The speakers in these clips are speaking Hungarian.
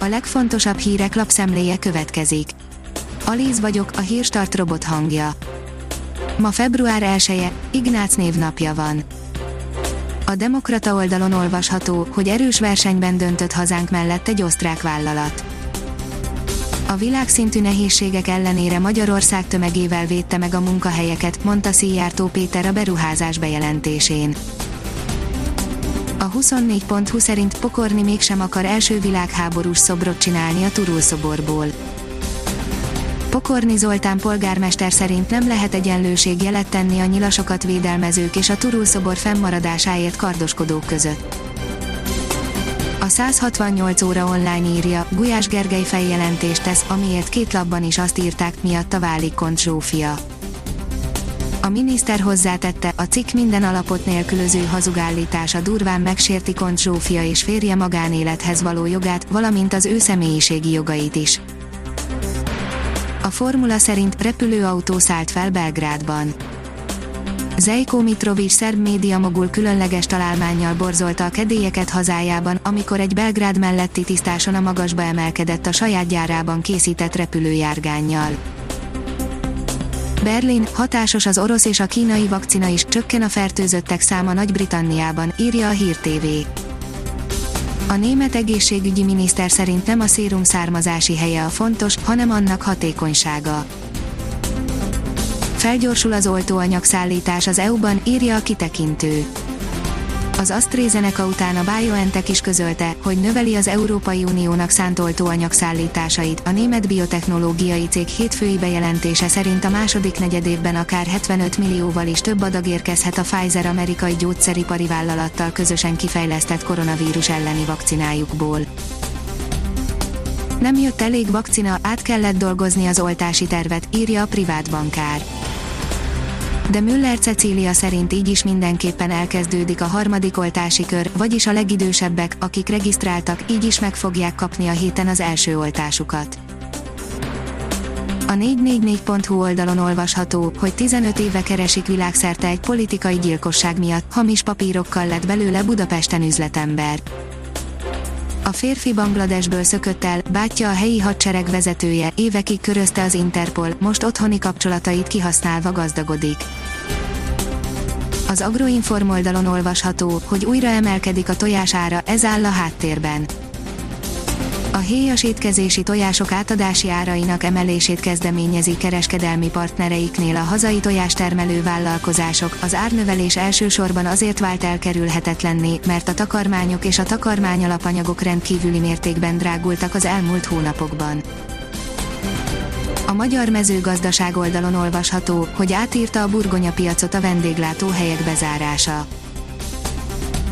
a legfontosabb hírek lapszemléje következik. Alíz vagyok, a hírstart robot hangja. Ma február 1-e, Ignác névnapja van. A Demokrata oldalon olvasható, hogy erős versenyben döntött hazánk mellett egy osztrák vállalat. A világszintű nehézségek ellenére Magyarország tömegével védte meg a munkahelyeket, mondta Szijjártó Péter a beruházás bejelentésén. A 24.20 szerint Pokorni mégsem akar első világháborús szobrot csinálni a Turul szoborból. Pokorni Zoltán polgármester szerint nem lehet egyenlőség jelet tenni a nyilasokat védelmezők és a Turul szobor fennmaradásáért kardoskodók között. A 168 óra online írja, Gulyás Gergely feljelentést tesz, amiért két labban is azt írták, miatta válik Kont Zsófia. A miniszter hozzátette, a cikk minden alapot nélkülöző hazugállítása durván megsérti Kont Zsófia és férje magánélethez való jogát, valamint az ő személyiségi jogait is. A formula szerint repülőautó szállt fel Belgrádban. Zejko Mitrovic szerb média mogul különleges találmánnyal borzolta a kedélyeket hazájában, amikor egy Belgrád melletti tisztáson a magasba emelkedett a saját gyárában készített repülőjárgánnyal. Berlin, hatásos az orosz és a kínai vakcina is, csökken a fertőzöttek száma Nagy-Britanniában, írja a Hír TV. A német egészségügyi miniszter szerint nem a szérum származási helye a fontos, hanem annak hatékonysága. Felgyorsul az oltóanyag szállítás az EU-ban, írja a kitekintő. Az AstraZeneca után a BioNTech is közölte, hogy növeli az Európai Uniónak szánt oltóanyag szállításait. A német biotechnológiai cég hétfői bejelentése szerint a második negyedévben akár 75 millióval is több adag érkezhet a Pfizer amerikai gyógyszeripari vállalattal közösen kifejlesztett koronavírus elleni vakcinájukból. Nem jött elég vakcina, át kellett dolgozni az oltási tervet, írja a privát bankár de Müller Cecília szerint így is mindenképpen elkezdődik a harmadik oltási kör, vagyis a legidősebbek, akik regisztráltak, így is meg fogják kapni a héten az első oltásukat. A 444.hu oldalon olvasható, hogy 15 éve keresik világszerte egy politikai gyilkosság miatt, hamis papírokkal lett belőle Budapesten üzletember. A férfi Bangladesből szökött el, bátyja a helyi hadsereg vezetője, évekig körözte az Interpol, most otthoni kapcsolatait kihasználva gazdagodik. Az Agroinform oldalon olvasható, hogy újra emelkedik a tojás ára, ez áll a háttérben. Héjas étkezési tojások átadási árainak emelését kezdeményezi kereskedelmi partnereiknél a hazai tojástermelő vállalkozások. Az árnövelés elsősorban azért vált elkerülhetetlenné, mert a takarmányok és a takarmány alapanyagok rendkívüli mértékben drágultak az elmúlt hónapokban. A magyar mezőgazdaság oldalon olvasható, hogy átírta a burgonya piacot a vendéglátóhelyek bezárása.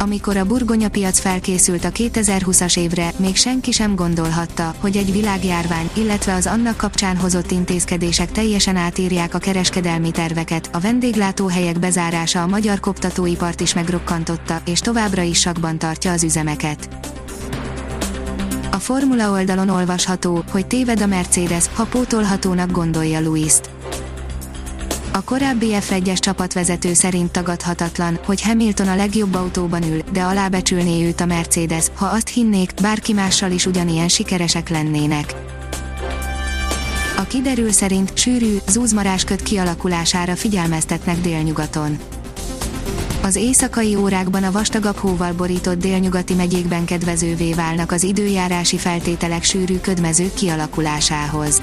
Amikor a burgonya piac felkészült a 2020-as évre, még senki sem gondolhatta, hogy egy világjárvány, illetve az annak kapcsán hozott intézkedések teljesen átírják a kereskedelmi terveket. A vendéglátóhelyek bezárása a magyar koptatóipart is megrokkantotta, és továbbra is sakban tartja az üzemeket. A Formula oldalon olvasható, hogy téved a Mercedes, ha pótolhatónak gondolja Luist. A korábbi F1-es csapatvezető szerint tagadhatatlan, hogy Hamilton a legjobb autóban ül, de alábecsülné őt a Mercedes, ha azt hinnék, bárki mással is ugyanilyen sikeresek lennének. A kiderül szerint sűrű, zúzmarásköt kialakulására figyelmeztetnek délnyugaton az éjszakai órákban a vastagabb hóval borított délnyugati megyékben kedvezővé válnak az időjárási feltételek sűrű ködmezők kialakulásához.